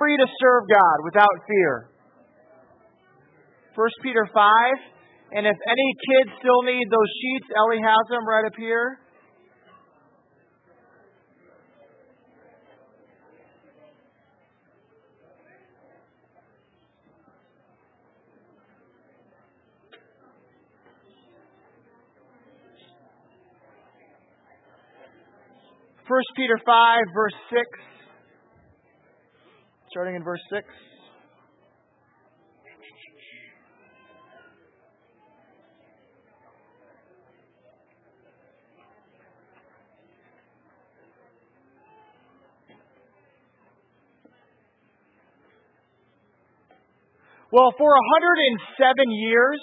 free to serve God without fear. 1 Peter 5. And if any kids still need those sheets, Ellie has them right up here. First Peter 5, verse 6. Starting in verse 6. Well, for 107 years,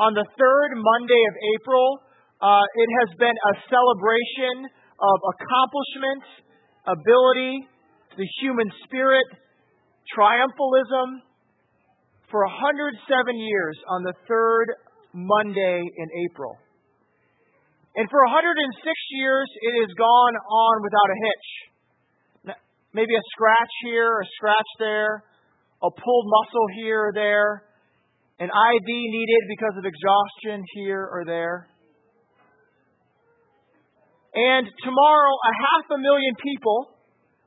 on the third Monday of April, uh, it has been a celebration of accomplishment, ability, the human spirit, triumphalism. For 107 years, on the third Monday in April. And for 106 years, it has gone on without a hitch. Maybe a scratch here, a scratch there a pulled muscle here or there, an IV needed because of exhaustion here or there. And tomorrow, a half a million people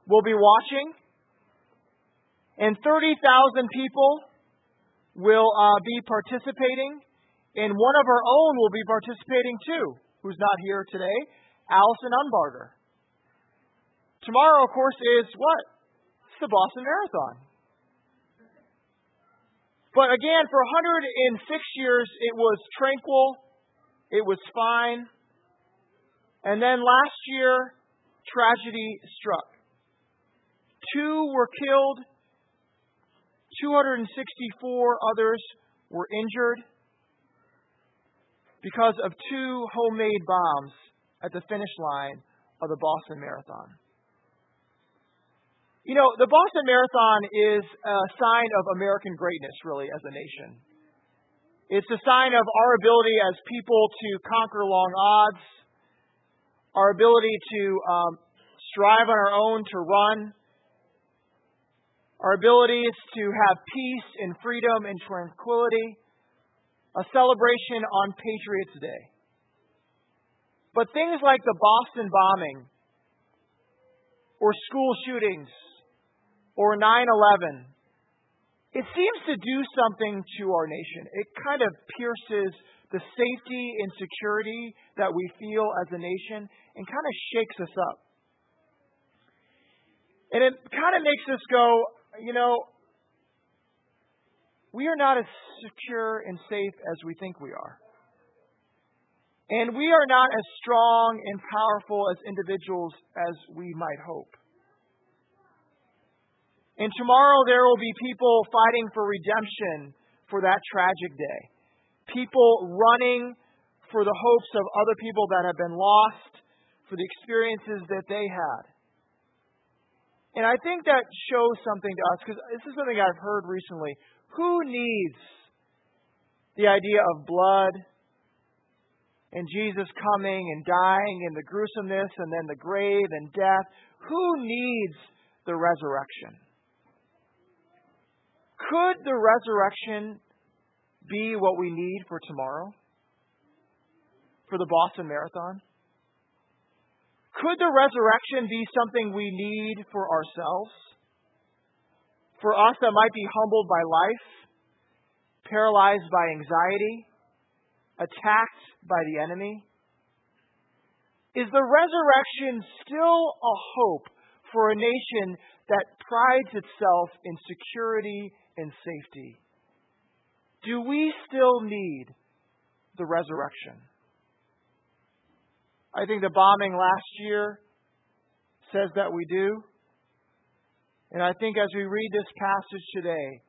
will be watching, and 30,000 people will uh, be participating, and one of our own will be participating too, who's not here today, Allison Unbarger. Tomorrow, of course, is what? It's the Boston Marathon. But again, for 106 years, it was tranquil, it was fine. And then last year, tragedy struck. Two were killed, 264 others were injured because of two homemade bombs at the finish line of the Boston Marathon. You know, the Boston Marathon is a sign of American greatness, really, as a nation. It's a sign of our ability as people to conquer long odds, our ability to um, strive on our own to run, our abilities to have peace and freedom and tranquility, a celebration on Patriots Day. But things like the Boston bombing or school shootings or 9 11, it seems to do something to our nation. It kind of pierces the safety and security that we feel as a nation and kind of shakes us up. And it kind of makes us go, you know, we are not as secure and safe as we think we are. And we are not as strong and powerful as individuals as we might hope. And tomorrow there will be people fighting for redemption for that tragic day. People running for the hopes of other people that have been lost, for the experiences that they had. And I think that shows something to us, because this is something I've heard recently. Who needs the idea of blood and Jesus coming and dying and the gruesomeness and then the grave and death? Who needs the resurrection? Could the resurrection be what we need for tomorrow? For the Boston Marathon? Could the resurrection be something we need for ourselves? For us that might be humbled by life, paralyzed by anxiety, attacked by the enemy? Is the resurrection still a hope for a nation that prides itself in security and safety. Do we still need the resurrection? I think the bombing last year says that we do. And I think as we read this passage today,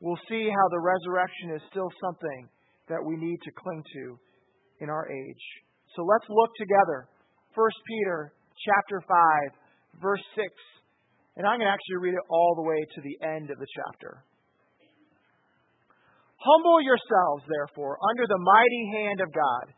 we'll see how the resurrection is still something that we need to cling to in our age. So let's look together. 1 Peter chapter 5, verse 6. And I'm going to actually read it all the way to the end of the chapter. Humble yourselves, therefore, under the mighty hand of God,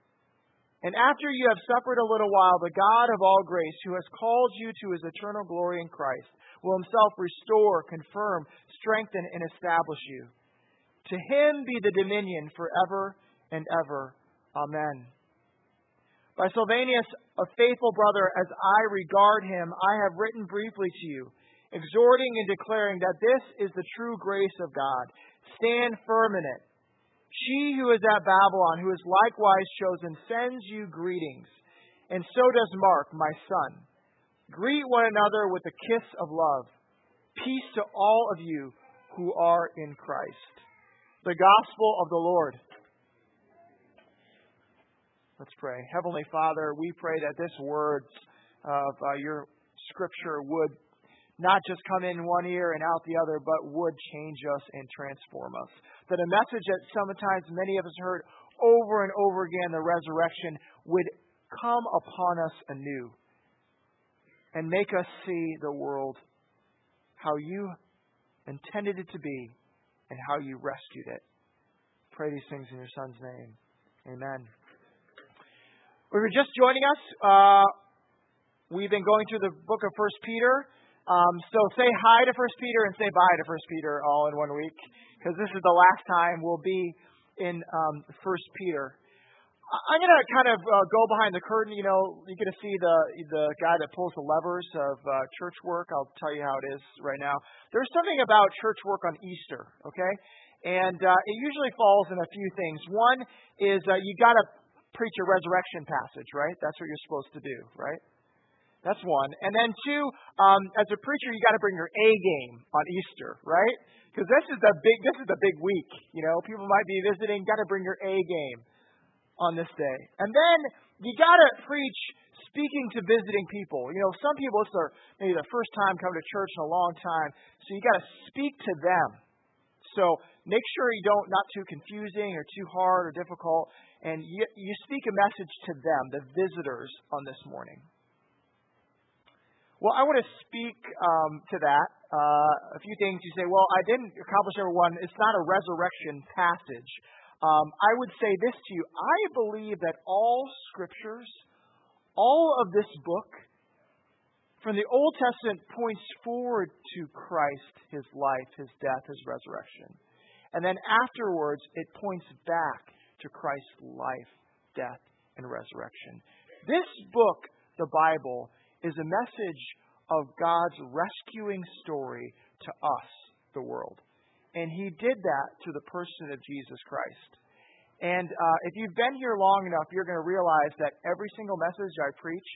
And after you have suffered a little while, the God of all grace, who has called you to his eternal glory in Christ, will himself restore, confirm, strengthen, and establish you. To him be the dominion forever and ever. Amen. By Silvanus, a faithful brother, as I regard him, I have written briefly to you, exhorting and declaring that this is the true grace of God. Stand firm in it. She who is at Babylon, who is likewise chosen, sends you greetings, and so does Mark, my son. Greet one another with a kiss of love. Peace to all of you who are in Christ. The gospel of the Lord. Let's pray. Heavenly Father, we pray that this words of uh, your scripture would not just come in one ear and out the other, but would change us and transform us. That a message that sometimes many of us heard over and over again, the resurrection, would come upon us anew and make us see the world how you intended it to be and how you rescued it. Pray these things in your Son's name. Amen. If you're just joining us, uh, we've been going through the book of First Peter. Um, so say hi to First Peter and say bye to First Peter all in one week, because this is the last time we'll be in um, First Peter. I'm going to kind of uh, go behind the curtain. You know, you're going to see the the guy that pulls the levers of uh, church work. I'll tell you how it is right now. There's something about church work on Easter, okay? And uh, it usually falls in a few things. One is uh, you got to preach a resurrection passage, right? That's what you're supposed to do, right? That's one. And then two, um, as a preacher, you got to bring your A game on Easter, right? Because this is the big this is the big week. You know, people might be visiting. Got to bring your A game on this day. And then you got to preach speaking to visiting people. You know, some people it's their maybe the first time coming to church in a long time, so you got to speak to them. So make sure you don't not too confusing or too hard or difficult and you, you speak a message to them, the visitors, on this morning. Well, I want to speak um, to that. Uh, a few things you say, well, I didn't accomplish number one. It's not a resurrection passage. Um, I would say this to you I believe that all scriptures, all of this book, from the Old Testament points forward to Christ, his life, his death, his resurrection. And then afterwards, it points back to Christ's life, death, and resurrection. This book, the Bible, is a message of God's rescuing story to us, the world. And He did that to the person of Jesus Christ. And uh, if you've been here long enough, you're going to realize that every single message I preach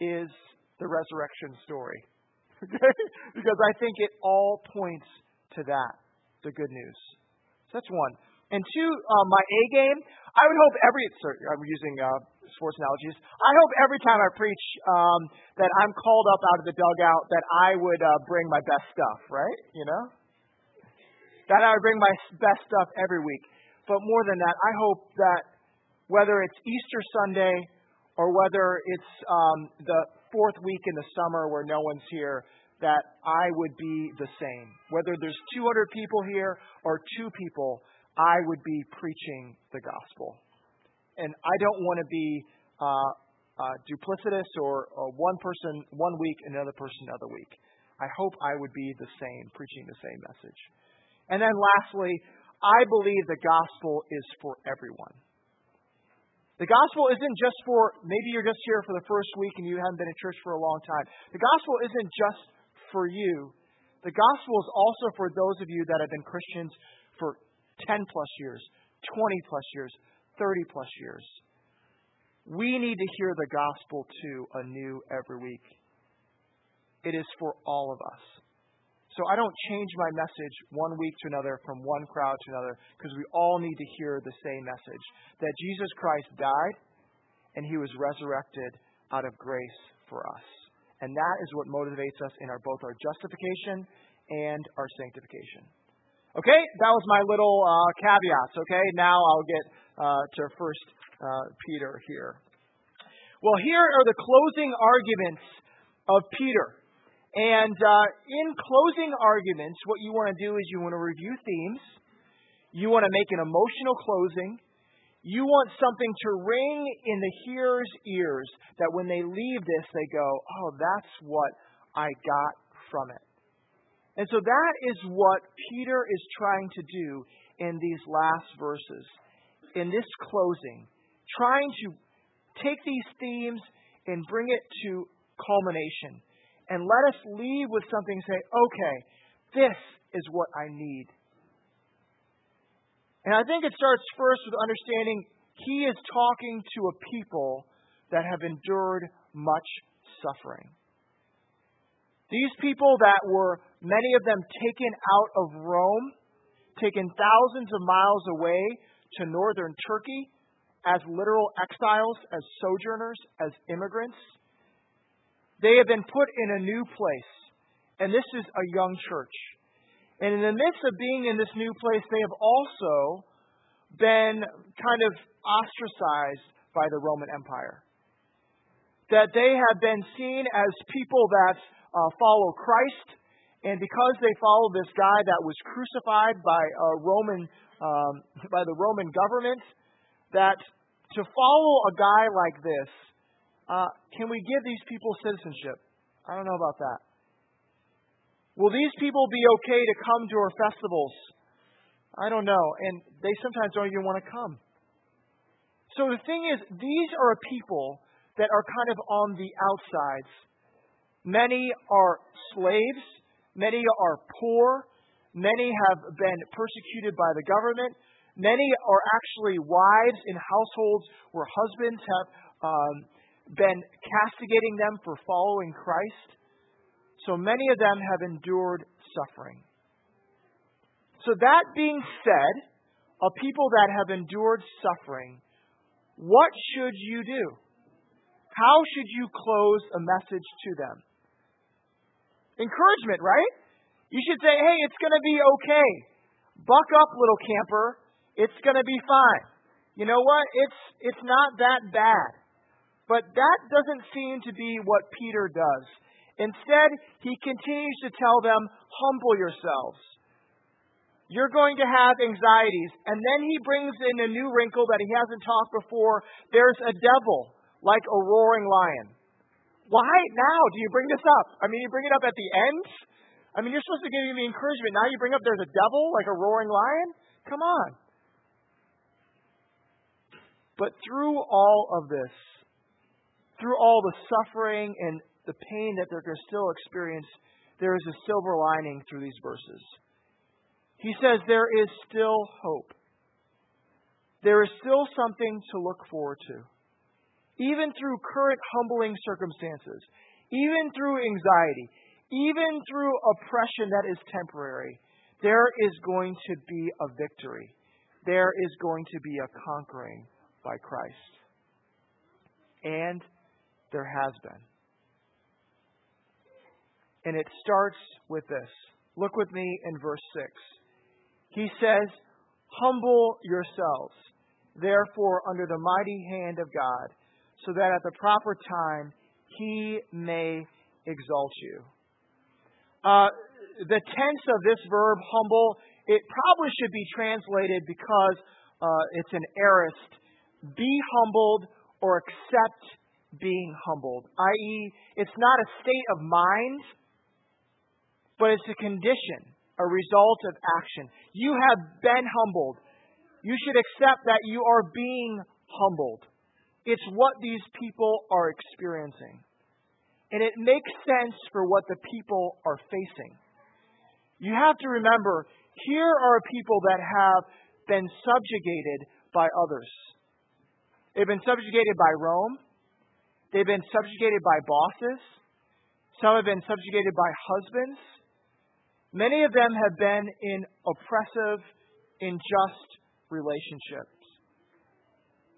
is the resurrection story. because I think it all points to that, the good news. So that's one. And two, uh, my A game, I would hope every, sorry, I'm using uh, sports analogies. I hope every time I preach um, that I'm called up out of the dugout that I would uh, bring my best stuff, right? You know? That I would bring my best stuff every week. But more than that, I hope that whether it's Easter Sunday or whether it's um, the fourth week in the summer where no one's here, that I would be the same. Whether there's 200 people here or two people, I would be preaching the gospel. And I don't want to be uh, uh, duplicitous or, or one person one week and another person another week. I hope I would be the same, preaching the same message. And then lastly, I believe the gospel is for everyone. The gospel isn't just for, maybe you're just here for the first week and you haven't been in church for a long time. The gospel isn't just for you. The gospel is also for those of you that have been Christians for 10 plus years, 20 plus years, 30 plus years. We need to hear the gospel too anew every week. It is for all of us. So I don't change my message one week to another, from one crowd to another, because we all need to hear the same message that Jesus Christ died and he was resurrected out of grace for us. And that is what motivates us in our, both our justification and our sanctification. Okay, that was my little uh, caveats. Okay, now I'll get to First uh, Peter here. Well, here are the closing arguments of Peter. And uh, in closing arguments, what you want to do is you want to review themes. You want to make an emotional closing. You want something to ring in the hearer's ears that when they leave this, they go, oh, that's what I got from it. And so that is what Peter is trying to do in these last verses, in this closing, trying to take these themes and bring it to culmination. And let us leave with something say, okay, this is what I need. And I think it starts first with understanding he is talking to a people that have endured much suffering. These people that were, many of them taken out of Rome, taken thousands of miles away to northern Turkey, as literal exiles, as sojourners, as immigrants. They have been put in a new place, and this is a young church. And in the midst of being in this new place, they have also been kind of ostracized by the Roman Empire. That they have been seen as people that uh, follow Christ, and because they follow this guy that was crucified by a Roman um, by the Roman government, that to follow a guy like this, uh, can we give these people citizenship? I don't know about that. Will these people be okay to come to our festivals? I don't know. And they sometimes don't even want to come. So the thing is, these are people that are kind of on the outsides. Many are slaves. Many are poor. Many have been persecuted by the government. Many are actually wives in households where husbands have um, been castigating them for following Christ. So many of them have endured suffering. So, that being said, a people that have endured suffering, what should you do? How should you close a message to them? Encouragement, right? You should say, hey, it's going to be okay. Buck up, little camper. It's going to be fine. You know what? It's, it's not that bad. But that doesn't seem to be what Peter does. Instead, he continues to tell them, humble yourselves. You're going to have anxieties. And then he brings in a new wrinkle that he hasn't taught before. There's a devil, like a roaring lion. Why now do you bring this up? I mean, you bring it up at the end? I mean, you're supposed to give me encouragement. Now you bring up there's a devil, like a roaring lion? Come on. But through all of this, through all the suffering and the pain that they're going to still experience, there is a silver lining through these verses. He says there is still hope. There is still something to look forward to. Even through current humbling circumstances, even through anxiety, even through oppression that is temporary, there is going to be a victory. There is going to be a conquering by Christ. And there has been. And it starts with this. Look with me in verse 6. He says, Humble yourselves, therefore, under the mighty hand of God, so that at the proper time he may exalt you. Uh, the tense of this verb, humble, it probably should be translated because uh, it's an aorist be humbled or accept being humbled, i.e., it's not a state of mind, but it's a condition, a result of action. You have been humbled. You should accept that you are being humbled. It's what these people are experiencing. And it makes sense for what the people are facing. You have to remember here are people that have been subjugated by others. They've been subjugated by Rome. They've been subjugated by bosses. Some have been subjugated by husbands. Many of them have been in oppressive, unjust relationships.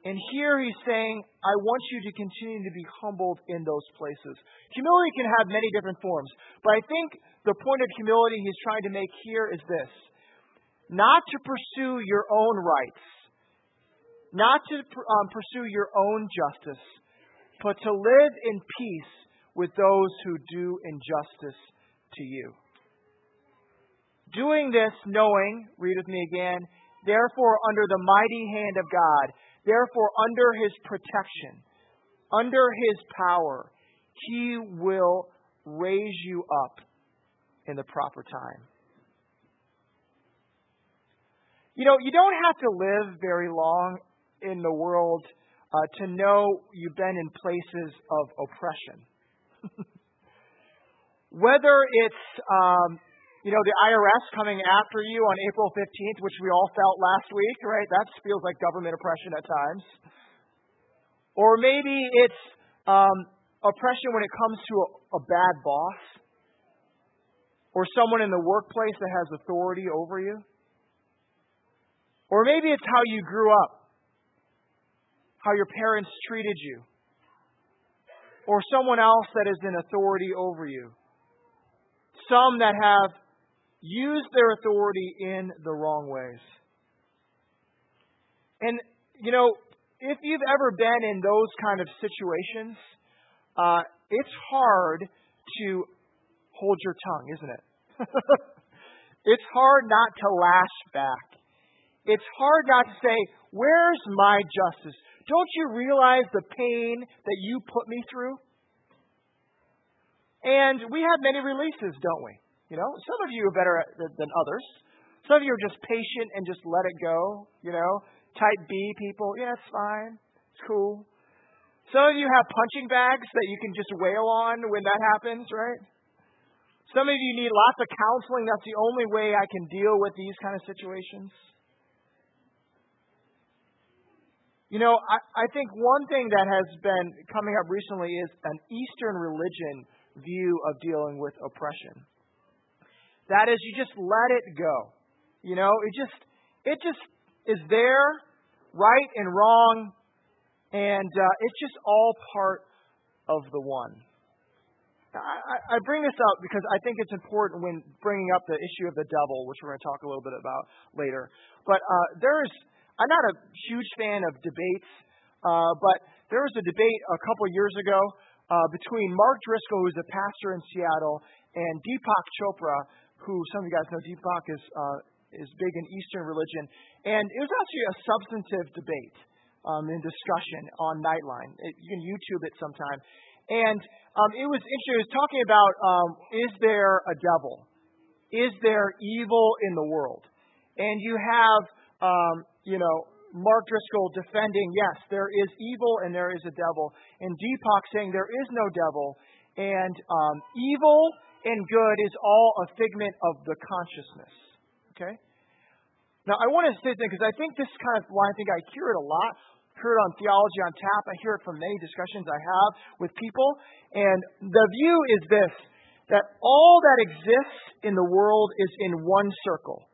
And here he's saying, I want you to continue to be humbled in those places. Humility can have many different forms, but I think the point of humility he's trying to make here is this not to pursue your own rights, not to um, pursue your own justice, but to live in peace with those who do injustice to you. Doing this, knowing, read with me again, therefore under the mighty hand of God, therefore under his protection, under his power, he will raise you up in the proper time. You know, you don't have to live very long in the world uh, to know you've been in places of oppression. Whether it's, um, you know, the IRS coming after you on April 15th, which we all felt last week, right? That feels like government oppression at times. Or maybe it's um, oppression when it comes to a, a bad boss or someone in the workplace that has authority over you. Or maybe it's how you grew up how your parents treated you, or someone else that is in authority over you. Some that have used their authority in the wrong ways. And, you know, if you've ever been in those kind of situations, uh, it's hard to hold your tongue, isn't it? it's hard not to lash back. It's hard not to say, Where's my justice? Don't you realize the pain that you put me through? And we have many releases, don't we? You know, some of you are better at, than others. Some of you are just patient and just let it go. You know, type B people, yeah, it's fine, it's cool. Some of you have punching bags that you can just wail on when that happens, right? Some of you need lots of counseling. That's the only way I can deal with these kind of situations. You know, I, I think one thing that has been coming up recently is an Eastern religion view of dealing with oppression. That is, you just let it go. You know, it just it just is there, right and wrong, and uh, it's just all part of the one. I, I bring this up because I think it's important when bringing up the issue of the devil, which we're going to talk a little bit about later. But uh, there is I'm not a huge fan of debates, uh, but there was a debate a couple years ago uh, between Mark Driscoll, who's a pastor in Seattle, and Deepak Chopra, who some of you guys know Deepak is, uh, is big in Eastern religion. And it was actually a substantive debate um, in discussion on Nightline. It, you can YouTube it sometime. And um, it was interesting. It was talking about um, is there a devil? Is there evil in the world? And you have um, you know, Mark Driscoll defending, yes, there is evil and there is a devil, and Deepak saying there is no devil, and um, evil and good is all a figment of the consciousness. Okay? Now, I want to say this because I think this kind of line, I think I hear it a lot. Hear it on Theology on Tap. I hear it from many discussions I have with people. And the view is this that all that exists in the world is in one circle.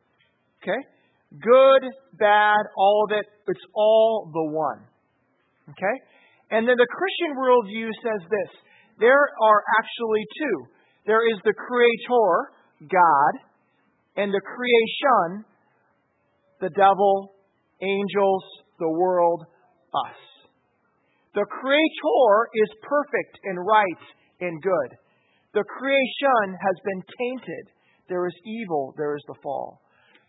Okay? Good, bad, all of it, it's all the one. Okay? And then the Christian worldview says this there are actually two there is the Creator, God, and the creation, the devil, angels, the world, us. The Creator is perfect and right and good. The creation has been tainted. There is evil, there is the fall.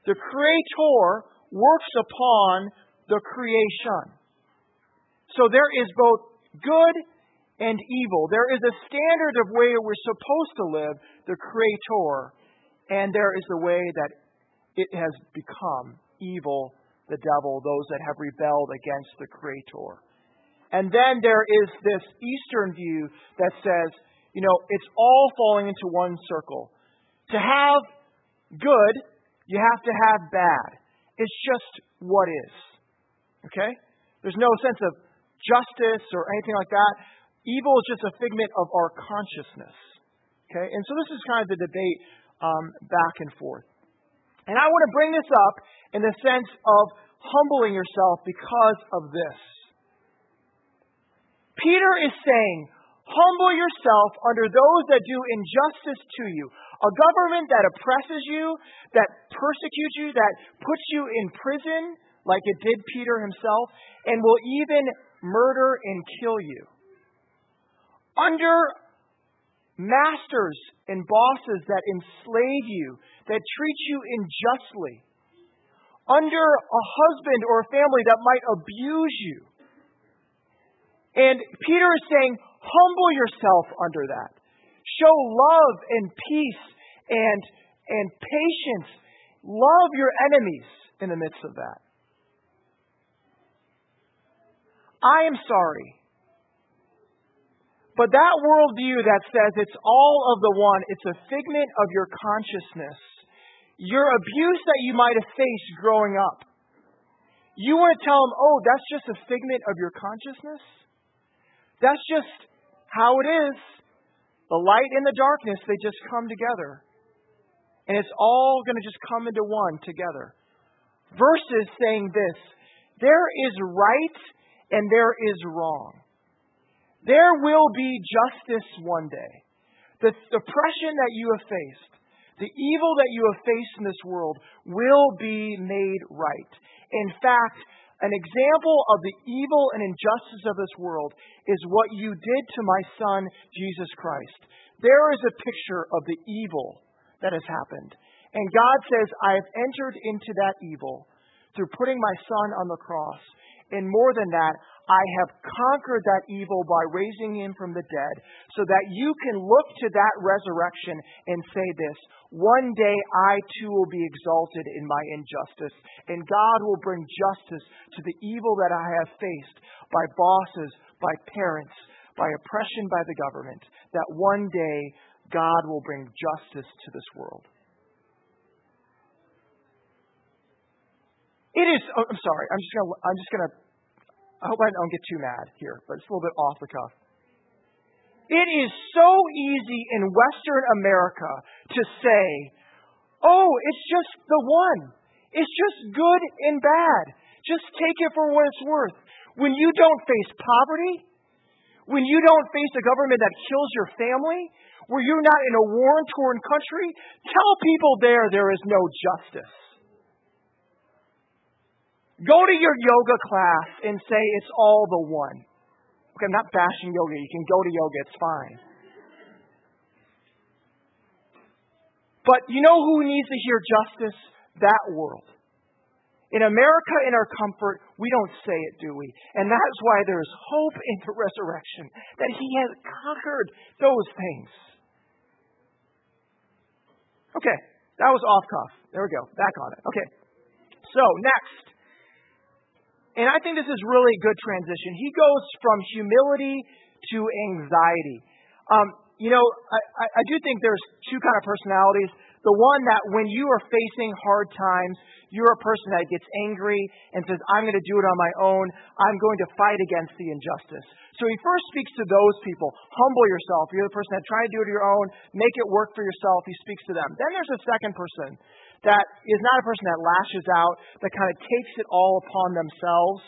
The Creator works upon the creation. So there is both good and evil. There is a standard of way we're supposed to live, the Creator, and there is the way that it has become evil, the devil, those that have rebelled against the Creator. And then there is this Eastern view that says, you know, it's all falling into one circle. To have good you have to have bad. It's just what is. Okay? There's no sense of justice or anything like that. Evil is just a figment of our consciousness. Okay? And so this is kind of the debate um, back and forth. And I want to bring this up in the sense of humbling yourself because of this. Peter is saying, Humble yourself under those that do injustice to you. A government that oppresses you, that persecutes you, that puts you in prison, like it did Peter himself, and will even murder and kill you. Under masters and bosses that enslave you, that treat you unjustly. Under a husband or a family that might abuse you. And Peter is saying, humble yourself under that. Show love and peace and, and patience. Love your enemies in the midst of that. I am sorry. But that worldview that says it's all of the one, it's a figment of your consciousness, your abuse that you might have faced growing up. You want to tell them, oh, that's just a figment of your consciousness? That's just how it is. The light and the darkness, they just come together. And it's all going to just come into one together. Versus saying this there is right and there is wrong. There will be justice one day. The oppression that you have faced, the evil that you have faced in this world will be made right. In fact, an example of the evil and injustice of this world is what you did to my son, Jesus Christ. There is a picture of the evil that has happened. And God says, I have entered into that evil through putting my son on the cross. And more than that, I have conquered that evil by raising him from the dead, so that you can look to that resurrection and say this one day I too will be exalted in my injustice, and God will bring justice to the evil that I have faced by bosses, by parents, by oppression by the government, that one day God will bring justice to this world. It is. Oh, I'm sorry. I'm just just gonna. I hope I don't get too mad here, but it's a little bit off the cuff. It is so easy in Western America to say, "Oh, it's just the one. It's just good and bad. Just take it for what it's worth." When you don't face poverty, when you don't face a government that kills your family, where you're not in a war-torn country, tell people there there is no justice. Go to your yoga class and say it's all the one. Okay, I'm not bashing yoga. You can go to yoga, it's fine. But you know who needs to hear justice? That world. In America, in our comfort, we don't say it, do we? And that's why there's hope in the resurrection, that He has conquered those things. Okay, that was off cuff. There we go, back on it. Okay, so next. And I think this is really a good transition. He goes from humility to anxiety. Um, you know, I, I do think there's two kind of personalities. The one that when you are facing hard times, you're a person that gets angry and says, I'm going to do it on my own. I'm going to fight against the injustice. So he first speaks to those people. Humble yourself. You're the person that try to do it on your own. Make it work for yourself. He speaks to them. Then there's a second person that is not a person that lashes out, that kind of takes it all upon themselves.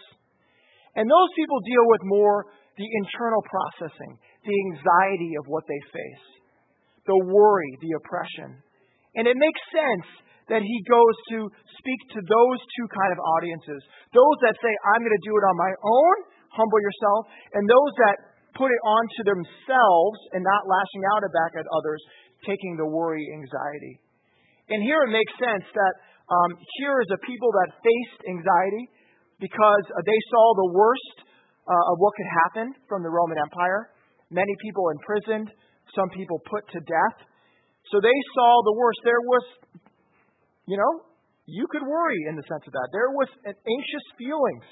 And those people deal with more the internal processing, the anxiety of what they face, the worry, the oppression. And it makes sense that he goes to speak to those two kind of audiences those that say, I'm going to do it on my own, humble yourself, and those that put it onto themselves and not lashing out back at others, taking the worry, anxiety. And here it makes sense that um, here is a people that faced anxiety because they saw the worst uh, of what could happen from the Roman Empire. Many people imprisoned, some people put to death. So they saw the worst. There was, you know, you could worry in the sense of that. There was anxious feelings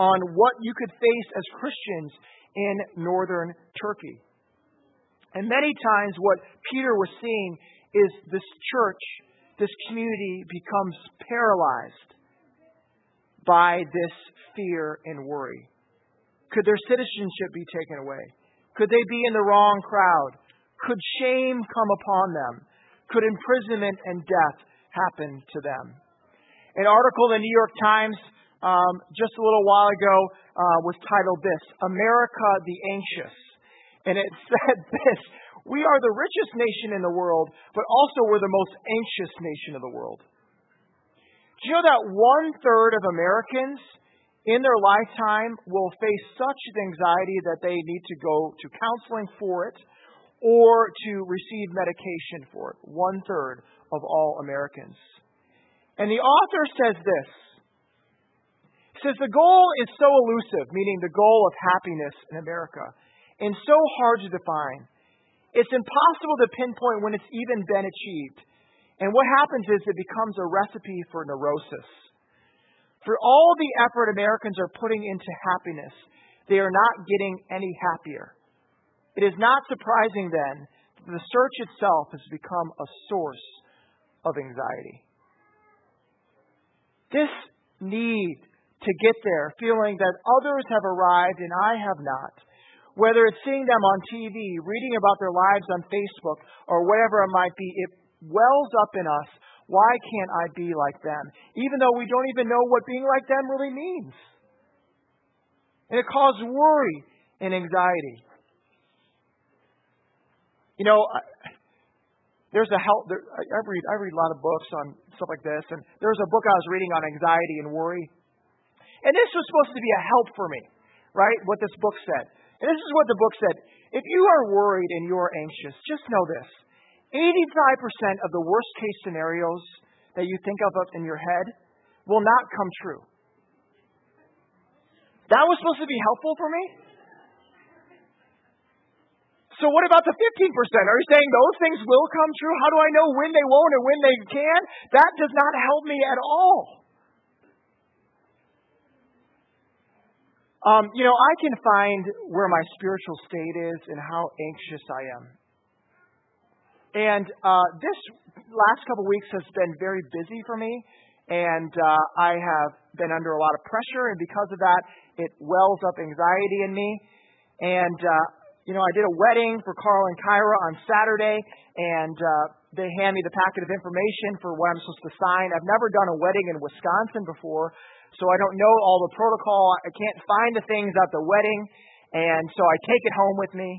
on what you could face as Christians in northern Turkey. And many times, what Peter was seeing is this church this community becomes paralyzed by this fear and worry? Could their citizenship be taken away? Could they be in the wrong crowd? Could shame come upon them? Could imprisonment and death happen to them? An article in the New York Times um, just a little while ago uh, was titled this America the Anxious. And it said this We are the richest nation in the world, but also we're the most anxious nation of the world. Do you know that one third of Americans in their lifetime will face such anxiety that they need to go to counseling for it or to receive medication for it? One third of all Americans. And the author says this. Says the goal is so elusive, meaning the goal of happiness in America, and so hard to define. It's impossible to pinpoint when it's even been achieved. And what happens is it becomes a recipe for neurosis. For all the effort Americans are putting into happiness, they are not getting any happier. It is not surprising then that the search itself has become a source of anxiety. This need to get there, feeling that others have arrived and I have not, whether it's seeing them on TV, reading about their lives on Facebook, or whatever it might be, it wells up in us. Why can't I be like them? Even though we don't even know what being like them really means. And it causes worry and anxiety. You know, there's a help. There, I read I read a lot of books on stuff like this, and there was a book I was reading on anxiety and worry, and this was supposed to be a help for me, right? What this book said, and this is what the book said: If you are worried and you are anxious, just know this: 85% of the worst case scenarios that you think of up in your head will not come true. That was supposed to be helpful for me. So what about the 15%? Are you saying those things will come true? How do I know when they won't and when they can? That does not help me at all. Um, you know, I can find where my spiritual state is and how anxious I am. And uh, this last couple of weeks has been very busy for me, and uh, I have been under a lot of pressure, and because of that, it wells up anxiety in me. And uh, you know, I did a wedding for Carl and Kyra on Saturday, and uh, they hand me the packet of information for what I'm supposed to sign. I've never done a wedding in Wisconsin before, so I don't know all the protocol. I can't find the things at the wedding, and so I take it home with me.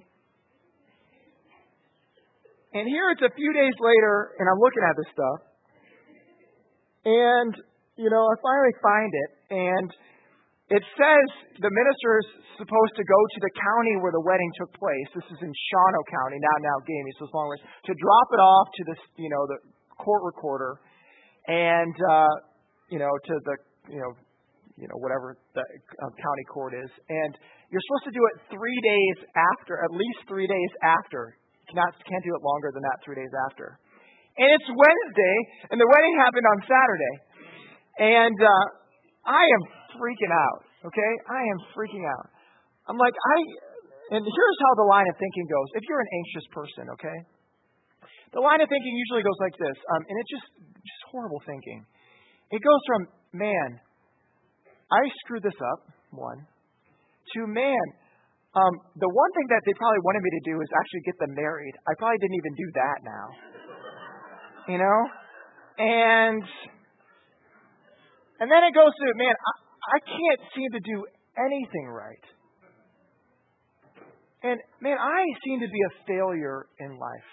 And here it's a few days later, and I'm looking at this stuff. And, you know, I finally find it, and it says the minister is supposed to go to the county where the wedding took place. This is in Shawano County, not Outagamie, so it's long ways. To drop it off to this, you know, the court recorder, and uh, you know, to the, you know, you know, whatever the uh, county court is, and you're supposed to do it three days after, at least three days after Cannot, can't do it longer than that three days after. And it's Wednesday, and the wedding happened on Saturday. And uh, I am freaking out, okay? I am freaking out. I'm like, I, and here's how the line of thinking goes. If you're an anxious person, okay? The line of thinking usually goes like this, um, and it's just, just horrible thinking. It goes from, man, I screwed this up, one, to, man, um, the one thing that they probably wanted me to do is actually get them married. I probably didn't even do that now. You know? And and then it goes to, man, I, I can't seem to do anything right. And man, I seem to be a failure in life.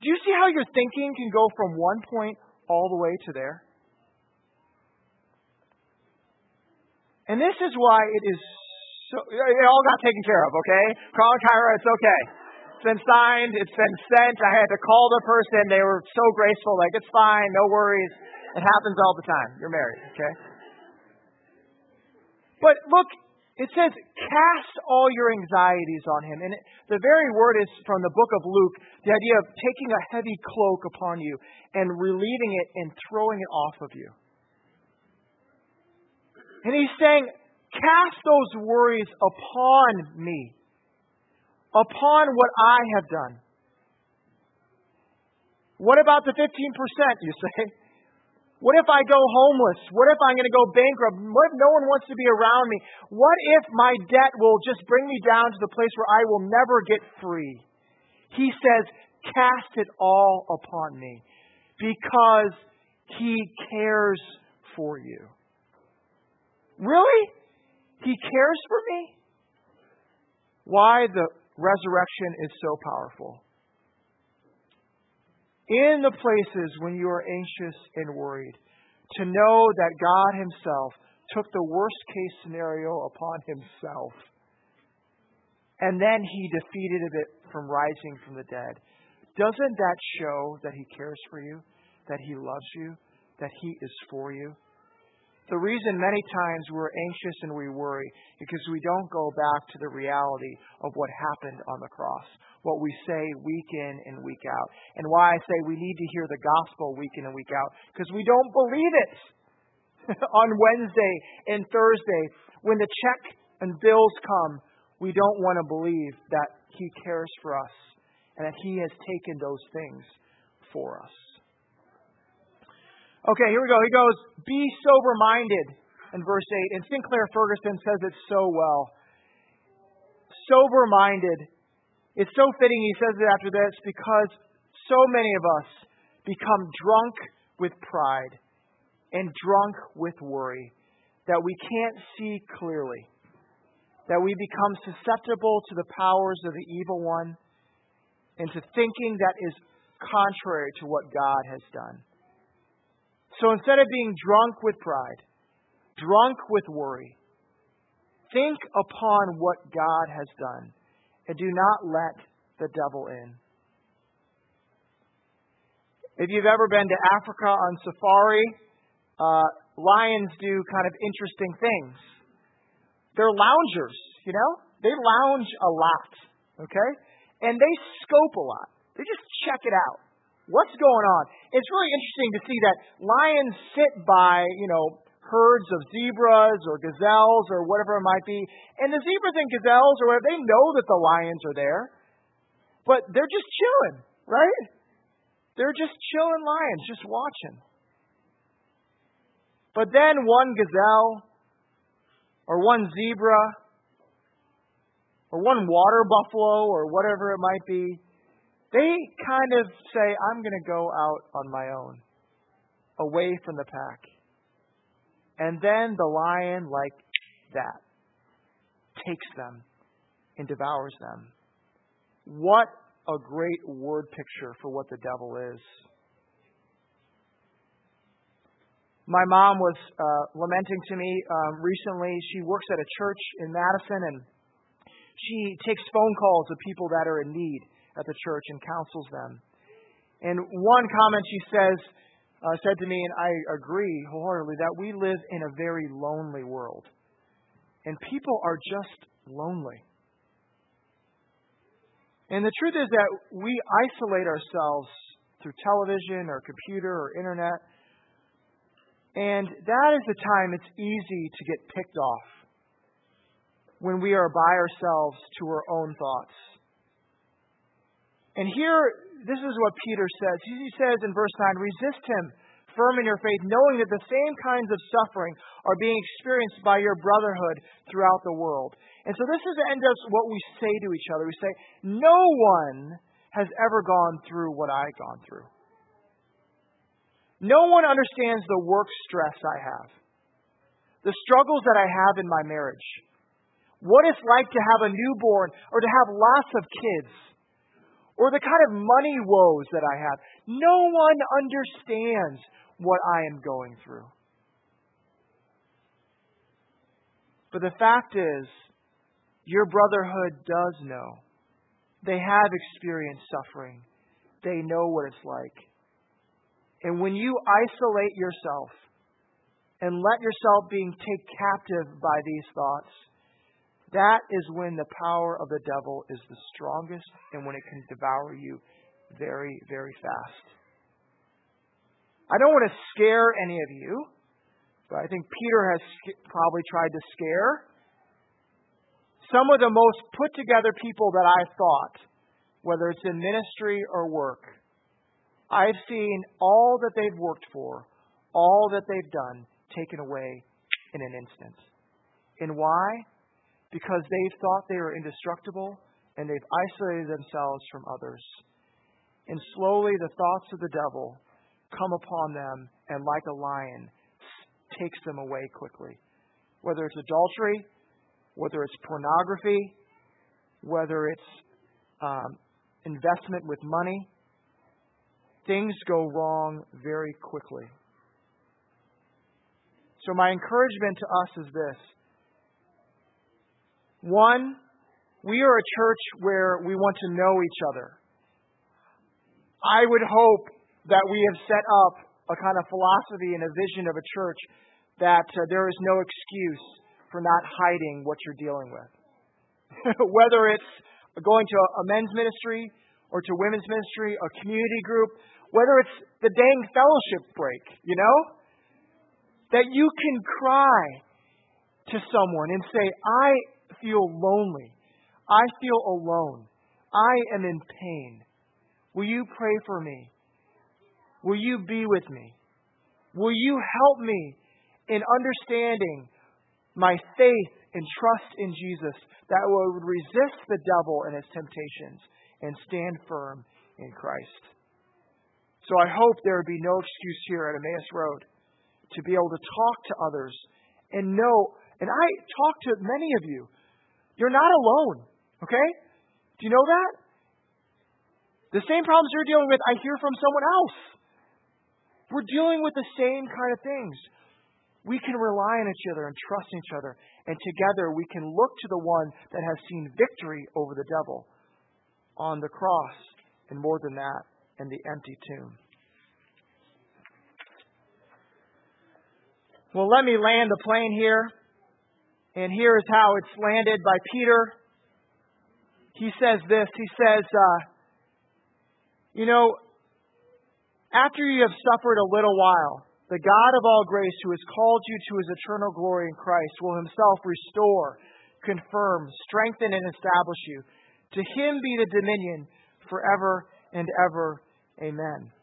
Do you see how your thinking can go from one point all the way to there? And this is why it is so, it all got taken care of, okay? Carl Kyra, it's okay. It's been signed, it's been sent. I had to call the person. They were so graceful, like, it's fine, no worries. It happens all the time. You're married, okay? But look, it says, cast all your anxieties on him. And it, the very word is from the book of Luke, the idea of taking a heavy cloak upon you and relieving it and throwing it off of you. And he's saying, cast those worries upon me, upon what I have done. What about the 15%, you say? What if I go homeless? What if I'm going to go bankrupt? What if no one wants to be around me? What if my debt will just bring me down to the place where I will never get free? He says, Cast it all upon me because He cares for you. Really? He cares for me? why the resurrection is so powerful. In the places when you are anxious and worried, to know that God Himself took the worst case scenario upon Himself, and then He defeated it from rising from the dead. Doesn't that show that He cares for you, that He loves you, that He is for you? The reason many times we're anxious and we worry is because we don't go back to the reality of what happened on the cross, what we say week in and week out. And why I say we need to hear the gospel week in and week out because we don't believe it on Wednesday and Thursday when the check and bills come. We don't want to believe that He cares for us and that He has taken those things for us. Okay, here we go. He goes, Be sober minded in verse 8. And Sinclair Ferguson says it so well. Sober minded. It's so fitting he says it after this because so many of us become drunk with pride and drunk with worry that we can't see clearly, that we become susceptible to the powers of the evil one and to thinking that is contrary to what God has done. So instead of being drunk with pride, drunk with worry, think upon what God has done and do not let the devil in. If you've ever been to Africa on safari, uh, lions do kind of interesting things. They're loungers, you know? They lounge a lot, okay? And they scope a lot. They just check it out. What's going on? It's really interesting to see that lions sit by, you know, herds of zebras or gazelles or whatever it might be. And the zebras and gazelles or whatever, they know that the lions are there. But they're just chilling, right? They're just chilling lions, just watching. But then one gazelle or one zebra or one water buffalo or whatever it might be they kind of say, I'm going to go out on my own, away from the pack. And then the lion, like that, takes them and devours them. What a great word picture for what the devil is. My mom was uh, lamenting to me um, recently. She works at a church in Madison and she takes phone calls of people that are in need at the church and counsels them. And one comment she says uh, said to me, and I agree wholeheartedly, that we live in a very lonely world, and people are just lonely. And the truth is that we isolate ourselves through television or computer or internet. And that is the time it's easy to get picked off when we are by ourselves to our own thoughts. And here, this is what Peter says. He says in verse 9, resist him, firm in your faith, knowing that the same kinds of suffering are being experienced by your brotherhood throughout the world. And so this is the end of what we say to each other. We say, no one has ever gone through what I've gone through. No one understands the work stress I have, the struggles that I have in my marriage, what it's like to have a newborn or to have lots of kids or the kind of money woes that I have. No one understands what I am going through. But the fact is, your brotherhood does know. They have experienced suffering. They know what it's like. And when you isolate yourself and let yourself being taken captive by these thoughts, that is when the power of the devil is the strongest and when it can devour you very, very fast. I don't want to scare any of you, but I think Peter has probably tried to scare some of the most put together people that I've thought, whether it's in ministry or work. I've seen all that they've worked for, all that they've done, taken away in an instant. And why? Because they've thought they were indestructible and they've isolated themselves from others. And slowly the thoughts of the devil come upon them and, like a lion, takes them away quickly. Whether it's adultery, whether it's pornography, whether it's um, investment with money, things go wrong very quickly. So, my encouragement to us is this one, we are a church where we want to know each other. I would hope that we have set up a kind of philosophy and a vision of a church that uh, there is no excuse for not hiding what you're dealing with. Whether it's going to a men's ministry or to women's ministry, a community group, whether it's the dang fellowship break, you know? That you can cry to someone and say, I feel lonely. I feel alone. I am in pain. Will you pray for me? Will you be with me? Will you help me in understanding my faith and trust in Jesus that would resist the devil and his temptations and stand firm in Christ? So I hope there would be no excuse here at Emmaus Road to be able to talk to others and know, and I talk to many of you. You're not alone, okay? Do you know that? The same problems you're dealing with, I hear from someone else. We're dealing with the same kind of things. We can rely on each other and trust each other, and together we can look to the one that has seen victory over the devil on the cross, and more than that, in the empty tomb. Well, let me land the plane here. And here is how it's landed by Peter. He says this He says, uh, You know, after you have suffered a little while, the God of all grace, who has called you to his eternal glory in Christ, will himself restore, confirm, strengthen, and establish you. To him be the dominion forever and ever. Amen.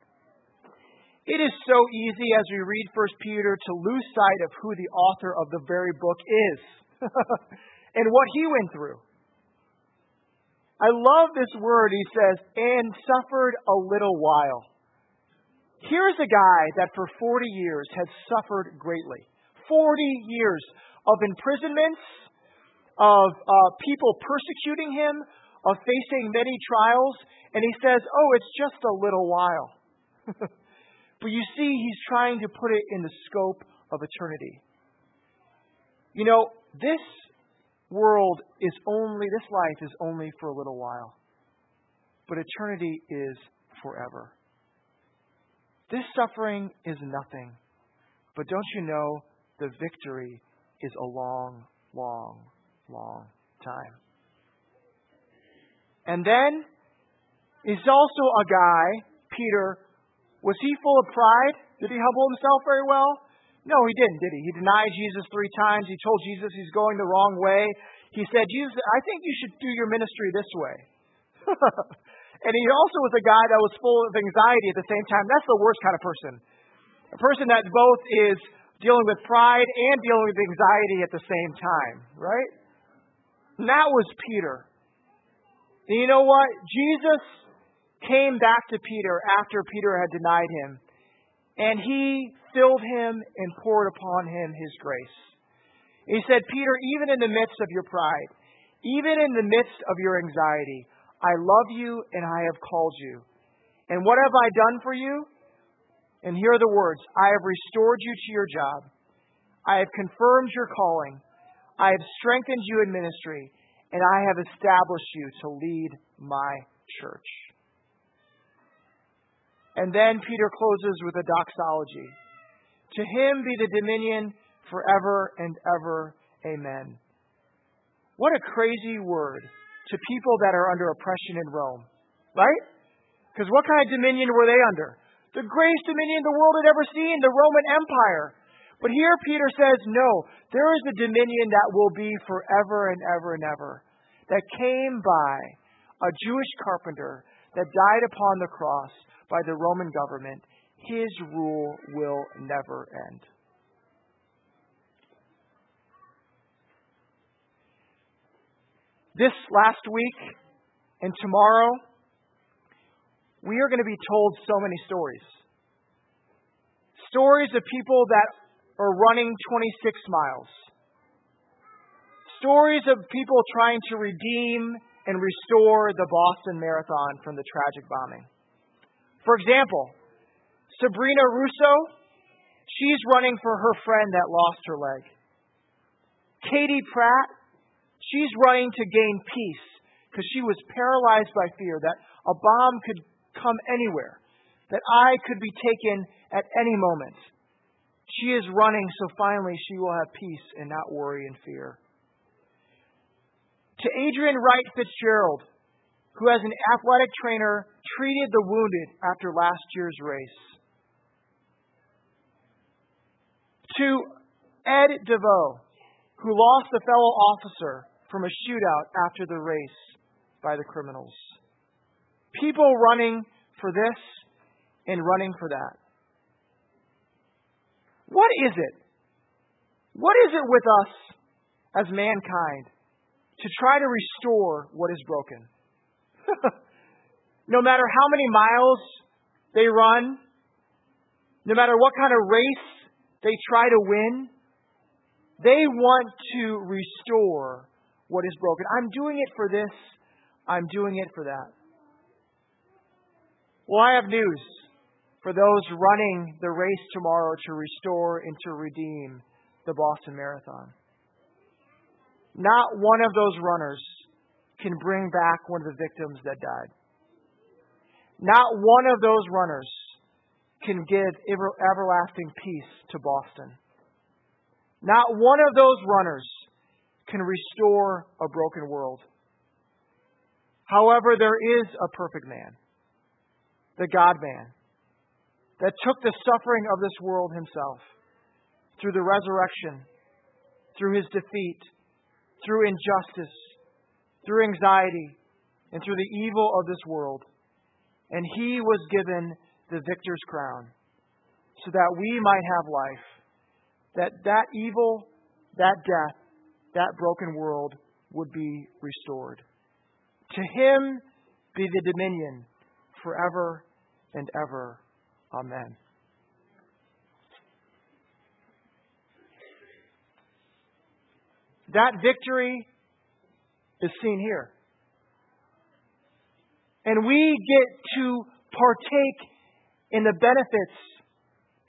It is so easy as we read 1 Peter to lose sight of who the author of the very book is and what he went through. I love this word. He says, and suffered a little while. Here's a guy that for 40 years has suffered greatly 40 years of imprisonments, of uh, people persecuting him, of facing many trials, and he says, Oh, it's just a little while. but you see, he's trying to put it in the scope of eternity. You know, this world is only, this life is only for a little while, but eternity is forever. This suffering is nothing, but don't you know the victory is a long, long, long time. And then He's also a guy, Peter. Was he full of pride? Did he humble himself very well? No, he didn't, did he? He denied Jesus three times. He told Jesus he's going the wrong way. He said, Jesus, I think you should do your ministry this way. and he also was a guy that was full of anxiety at the same time. That's the worst kind of person. A person that both is dealing with pride and dealing with anxiety at the same time, right? And that was Peter. And you know what? Jesus came back to Peter after Peter had denied him, and he filled him and poured upon him his grace. He said, Peter, even in the midst of your pride, even in the midst of your anxiety, I love you and I have called you. And what have I done for you? And here are the words I have restored you to your job. I have confirmed your calling. I have strengthened you in ministry. And I have established you to lead my church. And then Peter closes with a doxology. To him be the dominion forever and ever. Amen. What a crazy word to people that are under oppression in Rome, right? Because what kind of dominion were they under? The greatest dominion the world had ever seen, the Roman Empire. But here Peter says, no, there is a dominion that will be forever and ever and ever, that came by a Jewish carpenter that died upon the cross by the Roman government, his rule will never end. This last week and tomorrow, we are going to be told so many stories. Stories of people that are running 26 miles. Stories of people trying to redeem and restore the Boston Marathon from the tragic bombing. For example, Sabrina Russo, she's running for her friend that lost her leg. Katie Pratt, she's running to gain peace because she was paralyzed by fear that a bomb could come anywhere, that I could be taken at any moment. She is running so finally she will have peace and not worry and fear. To Adrian Wright Fitzgerald, who as an athletic trainer treated the wounded after last year's race. To Ed DeVoe, who lost a fellow officer from a shootout after the race by the criminals. People running for this and running for that. What is it? What is it with us as mankind to try to restore what is broken? no matter how many miles they run, no matter what kind of race they try to win, they want to restore what is broken. I'm doing it for this, I'm doing it for that. Well, I have news for those running the race tomorrow to restore and to redeem the Boston Marathon. Not one of those runners can bring back one of the victims that died. Not one of those runners can give everlasting peace to Boston. Not one of those runners can restore a broken world. However, there is a perfect man, the God man, that took the suffering of this world himself through the resurrection, through his defeat, through injustice, through anxiety, and through the evil of this world. And he was given the victor's crown so that we might have life. That that evil, that death, that broken world would be restored. To him be the dominion forever and ever. Amen. That victory is seen here. And we get to partake in the benefits,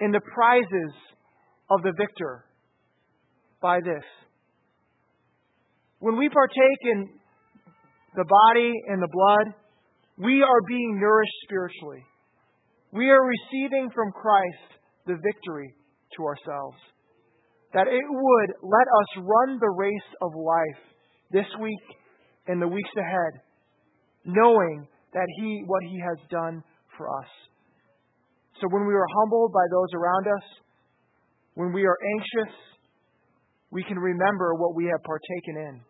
in the prizes of the victor by this. When we partake in the body and the blood, we are being nourished spiritually. We are receiving from Christ the victory to ourselves that it would let us run the race of life this week and the weeks ahead, knowing that He what He has done for us. So when we are humbled by those around us, when we are anxious, we can remember what we have partaken in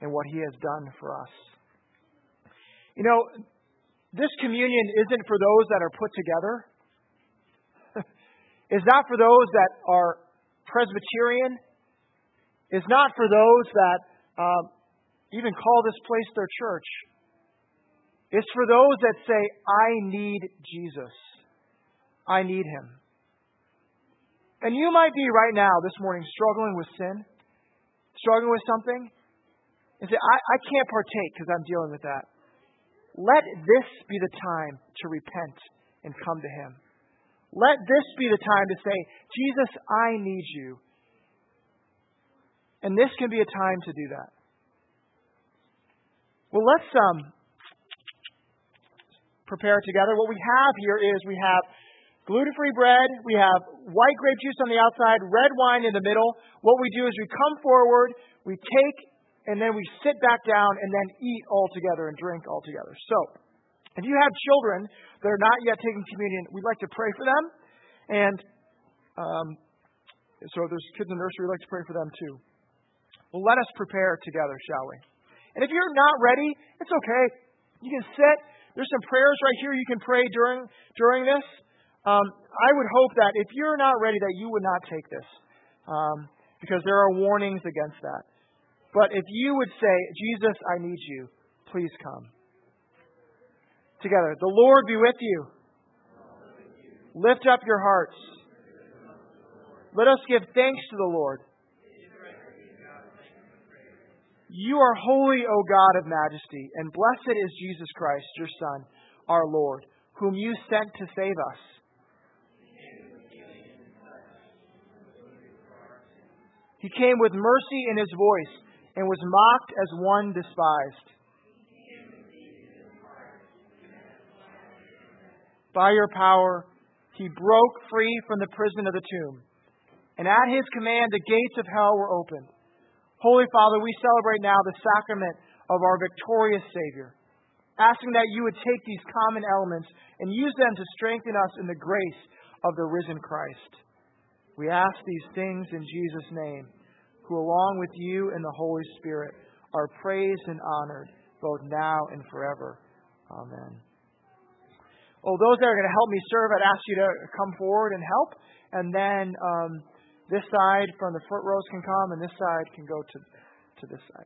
and what He has done for us. You know, this communion isn't for those that are put together. it's not for those that are Presbyterian is not for those that um, even call this place their church. It's for those that say, I need Jesus. I need him. And you might be right now, this morning, struggling with sin, struggling with something, and say, I, I can't partake because I'm dealing with that. Let this be the time to repent and come to him. Let this be the time to say, Jesus, I need you. And this can be a time to do that. Well, let's um, prepare together. What we have here is we have gluten free bread, we have white grape juice on the outside, red wine in the middle. What we do is we come forward, we take, and then we sit back down and then eat all together and drink all together. So, if you have children that are not yet taking communion, we'd like to pray for them. And um, so if there's kids in the nursery, we'd like to pray for them too. Well, let us prepare together, shall we? And if you're not ready, it's okay. You can sit. There's some prayers right here you can pray during during this. Um, I would hope that if you're not ready, that you would not take this, um, because there are warnings against that. But if you would say, Jesus, I need you, please come together. The Lord be with you. Lift up your hearts. Let us give thanks to the Lord. You are holy, O God of majesty, and blessed is Jesus Christ, your Son, our Lord, whom you sent to save us. He came with mercy in his voice and was mocked as one despised. By your power, he broke free from the prison of the tomb. And at his command, the gates of hell were opened. Holy Father, we celebrate now the sacrament of our victorious Savior, asking that you would take these common elements and use them to strengthen us in the grace of the risen Christ. We ask these things in Jesus' name, who along with you and the Holy Spirit are praised and honored both now and forever. Amen. Well, those that are going to help me serve, I'd ask you to come forward and help. And then um, this side from the front rows can come, and this side can go to, to this side.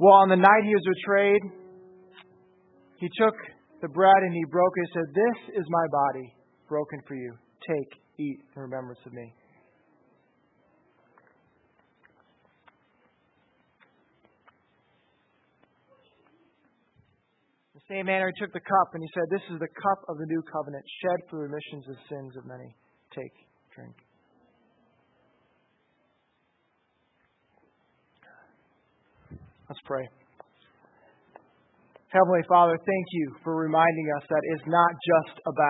Well, on the night he was betrayed, he took the bread and he broke it and said, This is my body broken for you. Take, eat in remembrance of me. The same manner, he took the cup and he said, This is the cup of the new covenant, shed for the remissions of sins of many. Take, drink. Let's pray. Heavenly Father, thank you for reminding us that it's not just about